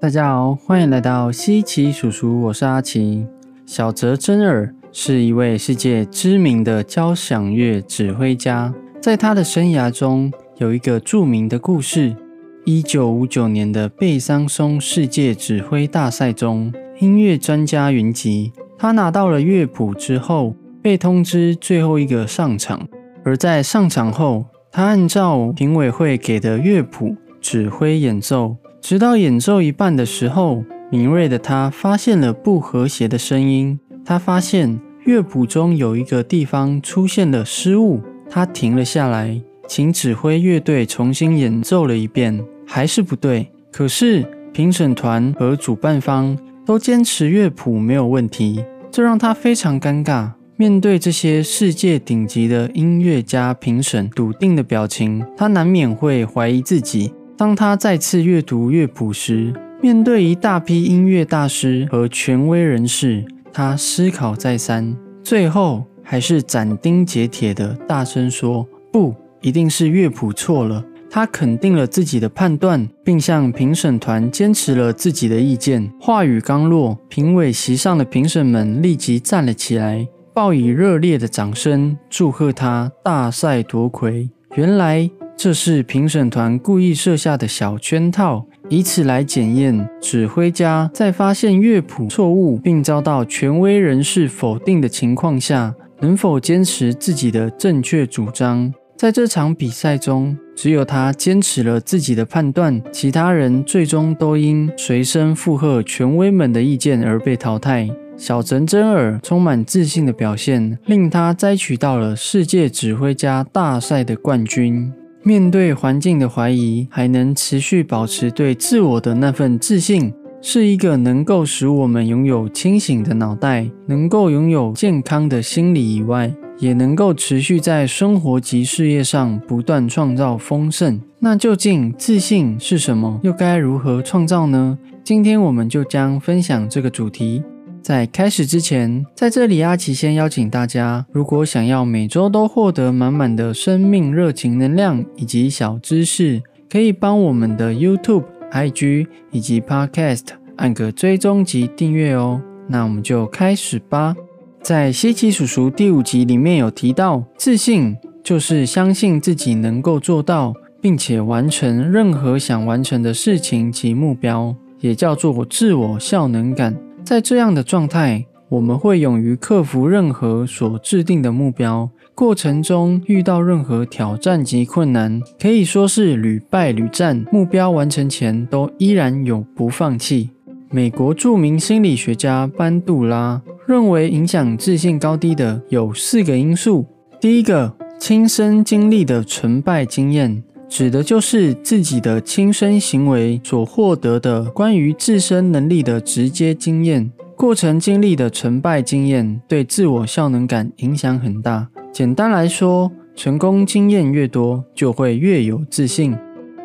大家好，欢迎来到西奇叔叔，我是阿奇。小泽征尔是一位世界知名的交响乐指挥家，在他的生涯中有一个著名的故事：一九五九年的贝桑松世界指挥大赛中，音乐专家云集，他拿到了乐谱之后，被通知最后一个上场。而在上场后，他按照评委会给的乐谱指挥演奏。直到演奏一半的时候，敏锐的他发现了不和谐的声音。他发现乐谱中有一个地方出现了失误。他停了下来，请指挥乐队重新演奏了一遍，还是不对。可是评审团和主办方都坚持乐谱没有问题，这让他非常尴尬。面对这些世界顶级的音乐家评审笃定的表情，他难免会怀疑自己。当他再次阅读乐谱时，面对一大批音乐大师和权威人士，他思考再三，最后还是斩钉截铁地大声说：“不，一定是乐谱错了。”他肯定了自己的判断，并向评审团坚持了自己的意见。话语刚落，评委席上的评审们立即站了起来，报以热烈的掌声，祝贺他大赛夺魁。原来。这是评审团故意设下的小圈套，以此来检验指挥家在发现乐谱错误并遭到权威人士否定的情况下，能否坚持自己的正确主张。在这场比赛中，只有他坚持了自己的判断，其他人最终都因随声附和权威们的意见而被淘汰。小泽征尔充满自信的表现，令他摘取到了世界指挥家大赛的冠军。面对环境的怀疑，还能持续保持对自我的那份自信，是一个能够使我们拥有清醒的脑袋，能够拥有健康的心理以外，也能够持续在生活及事业上不断创造丰盛。那究竟自信是什么？又该如何创造呢？今天我们就将分享这个主题。在开始之前，在这里阿奇先邀请大家，如果想要每周都获得满满的生命热情能量以及小知识，可以帮我们的 YouTube、IG 以及 Podcast 按个追踪及订阅哦。那我们就开始吧。在西奇叔叔第五集里面有提到，自信就是相信自己能够做到，并且完成任何想完成的事情及目标，也叫做自我效能感。在这样的状态，我们会勇于克服任何所制定的目标，过程中遇到任何挑战及困难，可以说是屡败屡战。目标完成前，都依然永不放弃。美国著名心理学家班杜拉认为，影响自信高低的有四个因素。第一个，亲身经历的成败经验。指的就是自己的亲身行为所获得的关于自身能力的直接经验，过程经历的成败经验对自我效能感影响很大。简单来说，成功经验越多，就会越有自信。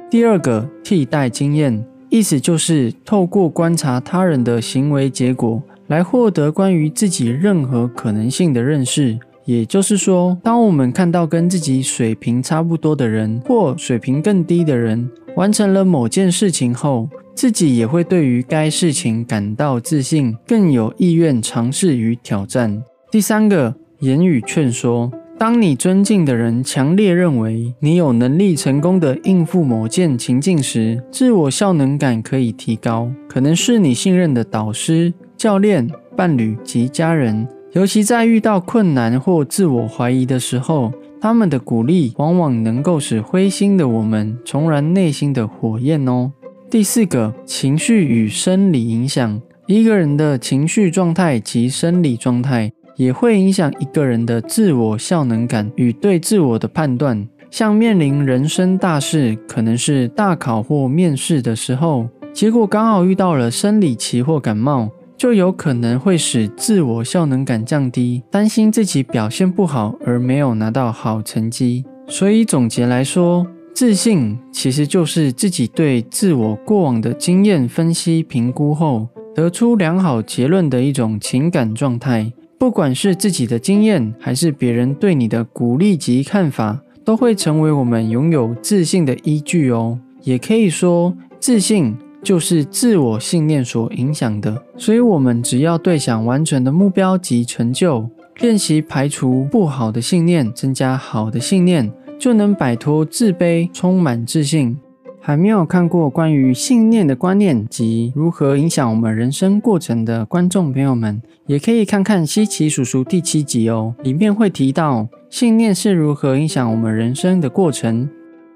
第二个替代经验，意思就是透过观察他人的行为结果，来获得关于自己任何可能性的认识。也就是说，当我们看到跟自己水平差不多的人或水平更低的人完成了某件事情后，自己也会对于该事情感到自信，更有意愿尝试与挑战。第三个言语劝说：当你尊敬的人强烈认为你有能力成功的应付某件情境时，自我效能感可以提高。可能是你信任的导师、教练、伴侣及家人。尤其在遇到困难或自我怀疑的时候，他们的鼓励往往能够使灰心的我们重燃内心的火焰哦。第四个，情绪与生理影响，一个人的情绪状态及生理状态也会影响一个人的自我效能感与对自我的判断。像面临人生大事，可能是大考或面试的时候，结果刚好遇到了生理期或感冒。就有可能会使自我效能感降低，担心自己表现不好而没有拿到好成绩。所以总结来说，自信其实就是自己对自我过往的经验分析评估后，得出良好结论的一种情感状态。不管是自己的经验，还是别人对你的鼓励及看法，都会成为我们拥有自信的依据哦。也可以说，自信就是自我信念所影响的。所以，我们只要对想完成的目标及成就，练习排除不好的信念，增加好的信念，就能摆脱自卑，充满自信。还没有看过关于信念的观念及如何影响我们人生过程的观众朋友们，也可以看看西奇叔叔第七集哦，里面会提到信念是如何影响我们人生的过程。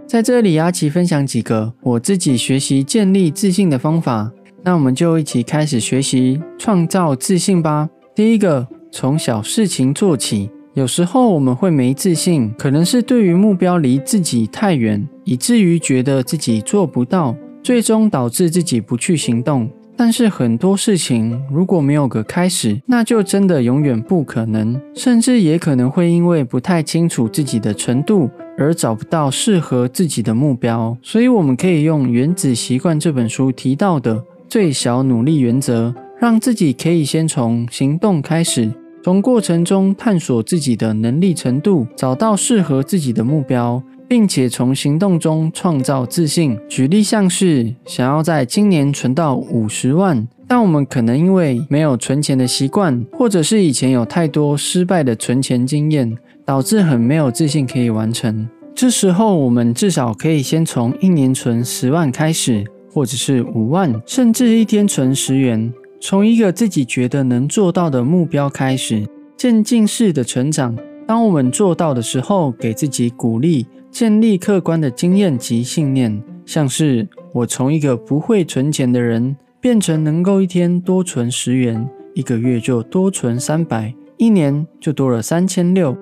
在这里，阿奇分享几个我自己学习建立自信的方法。那我们就一起开始学习创造自信吧。第一个，从小事情做起。有时候我们会没自信，可能是对于目标离自己太远，以至于觉得自己做不到，最终导致自己不去行动。但是很多事情如果没有个开始，那就真的永远不可能，甚至也可能会因为不太清楚自己的程度而找不到适合自己的目标。所以我们可以用《原子习惯》这本书提到的最小努力原则，让自己可以先从行动开始。从过程中探索自己的能力程度，找到适合自己的目标，并且从行动中创造自信。举例像是想要在今年存到五十万，但我们可能因为没有存钱的习惯，或者是以前有太多失败的存钱经验，导致很没有自信可以完成。这时候，我们至少可以先从一年存十万开始，或者是五万，甚至一天存十元。从一个自己觉得能做到的目标开始，渐进式的成长。当我们做到的时候，给自己鼓励，建立客观的经验及信念，像是我从一个不会存钱的人，变成能够一天多存十元，一个月就多存三百，一年就多了三千六。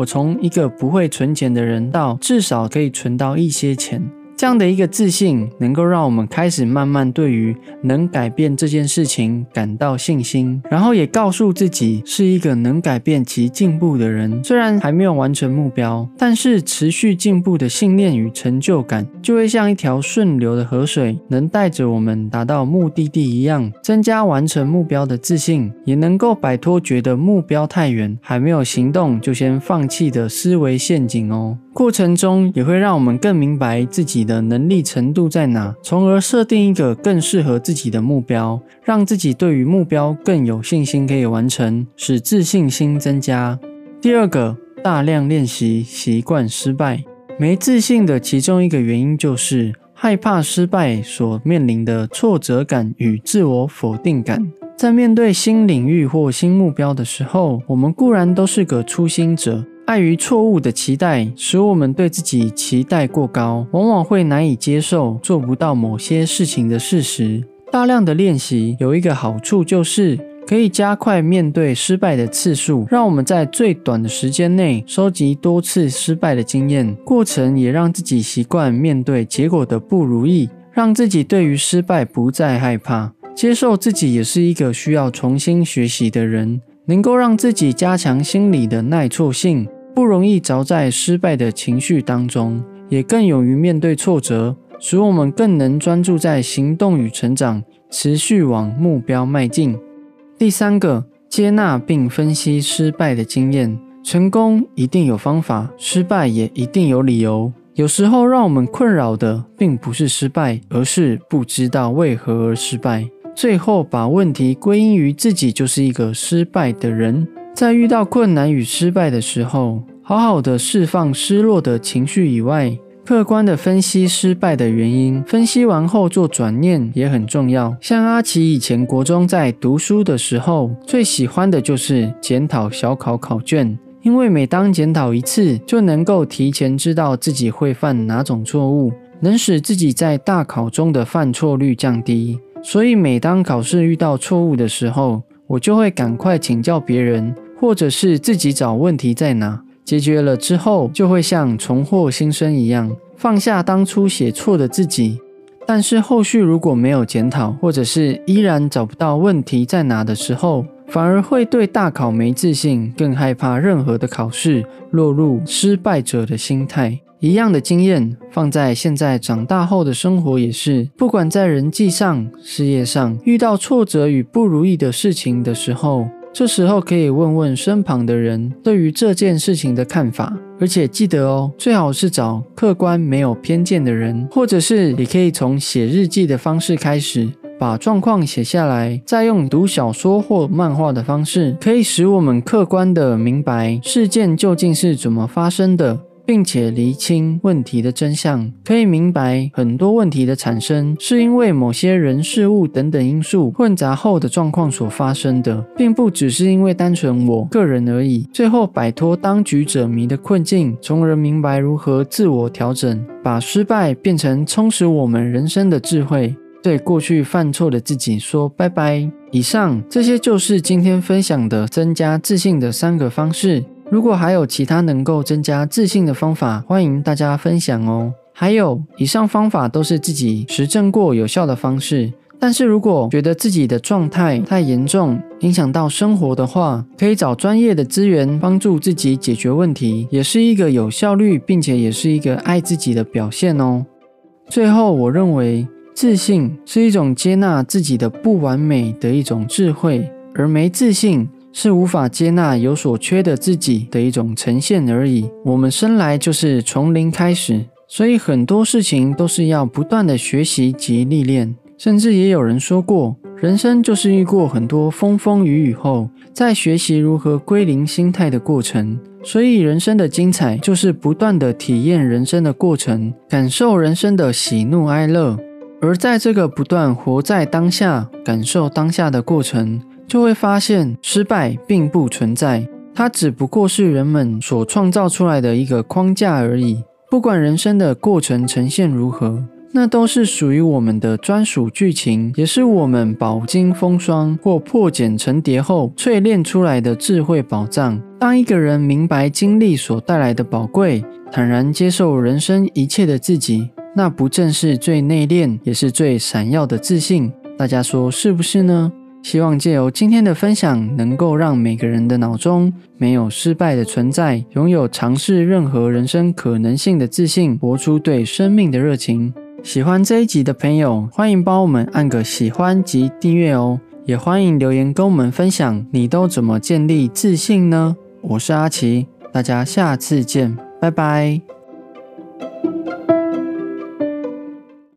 我从一个不会存钱的人，到至少可以存到一些钱。这样的一个自信，能够让我们开始慢慢对于能改变这件事情感到信心，然后也告诉自己是一个能改变及进步的人。虽然还没有完成目标，但是持续进步的信念与成就感，就会像一条顺流的河水，能带着我们达到目的地一样，增加完成目标的自信，也能够摆脱觉得目标太远，还没有行动就先放弃的思维陷阱哦。过程中也会让我们更明白自己的能力程度在哪，从而设定一个更适合自己的目标，让自己对于目标更有信心可以完成，使自信心增加。第二个，大量练习，习惯失败。没自信的其中一个原因就是害怕失败所面临的挫折感与自我否定感。在面对新领域或新目标的时候，我们固然都是个初心者。碍于错误的期待，使我们对自己期待过高，往往会难以接受做不到某些事情的事实。大量的练习有一个好处，就是可以加快面对失败的次数，让我们在最短的时间内收集多次失败的经验。过程也让自己习惯面对结果的不如意，让自己对于失败不再害怕，接受自己也是一个需要重新学习的人，能够让自己加强心理的耐挫性。不容易着在失败的情绪当中，也更勇于面对挫折，使我们更能专注在行动与成长，持续往目标迈进。第三个，接纳并分析失败的经验。成功一定有方法，失败也一定有理由。有时候让我们困扰的，并不是失败，而是不知道为何而失败，最后把问题归因于自己就是一个失败的人。在遇到困难与失败的时候，好好的释放失落的情绪以外，客观的分析失败的原因。分析完后做转念也很重要。像阿奇以前国中在读书的时候，最喜欢的就是检讨小考考卷，因为每当检讨一次，就能够提前知道自己会犯哪种错误，能使自己在大考中的犯错率降低。所以每当考试遇到错误的时候，我就会赶快请教别人。或者是自己找问题在哪，解决了之后，就会像重获新生一样，放下当初写错的自己。但是后续如果没有检讨，或者是依然找不到问题在哪的时候，反而会对大考没自信，更害怕任何的考试，落入失败者的心态。一样的经验放在现在长大后的生活也是，不管在人际上、事业上遇到挫折与不如意的事情的时候。这时候可以问问身旁的人对于这件事情的看法，而且记得哦，最好是找客观没有偏见的人，或者是你可以从写日记的方式开始，把状况写下来，再用读小说或漫画的方式，可以使我们客观的明白事件究竟是怎么发生的。并且厘清问题的真相，可以明白很多问题的产生是因为某些人事物等等因素混杂后的状况所发生的，并不只是因为单纯我个人而已。最后摆脱当局者迷的困境，从而明白如何自我调整，把失败变成充实我们人生的智慧，对过去犯错的自己说拜拜。以上这些就是今天分享的增加自信的三个方式。如果还有其他能够增加自信的方法，欢迎大家分享哦。还有，以上方法都是自己实证过有效的方式。但是如果觉得自己的状态太严重，影响到生活的话，可以找专业的资源帮助自己解决问题，也是一个有效率，并且也是一个爱自己的表现哦。最后，我认为自信是一种接纳自己的不完美的一种智慧，而没自信。是无法接纳有所缺的自己的一种呈现而已。我们生来就是从零开始，所以很多事情都是要不断的学习及历练。甚至也有人说过，人生就是遇过很多风风雨雨后，在学习如何归零心态的过程。所以人生的精彩就是不断的体验人生的过程，感受人生的喜怒哀乐。而在这个不断活在当下、感受当下的过程。就会发现失败并不存在，它只不过是人们所创造出来的一个框架而已。不管人生的过程呈现如何，那都是属于我们的专属剧情，也是我们饱经风霜或破茧成蝶后淬炼出来的智慧宝藏。当一个人明白经历所带来的宝贵，坦然接受人生一切的自己，那不正是最内敛也是最闪耀的自信？大家说是不是呢？希望借由今天的分享，能够让每个人的脑中没有失败的存在，拥有尝试任何人生可能性的自信，活出对生命的热情。喜欢这一集的朋友，欢迎帮我们按个喜欢及订阅哦，也欢迎留言跟我们分享，你都怎么建立自信呢？我是阿奇，大家下次见，拜拜。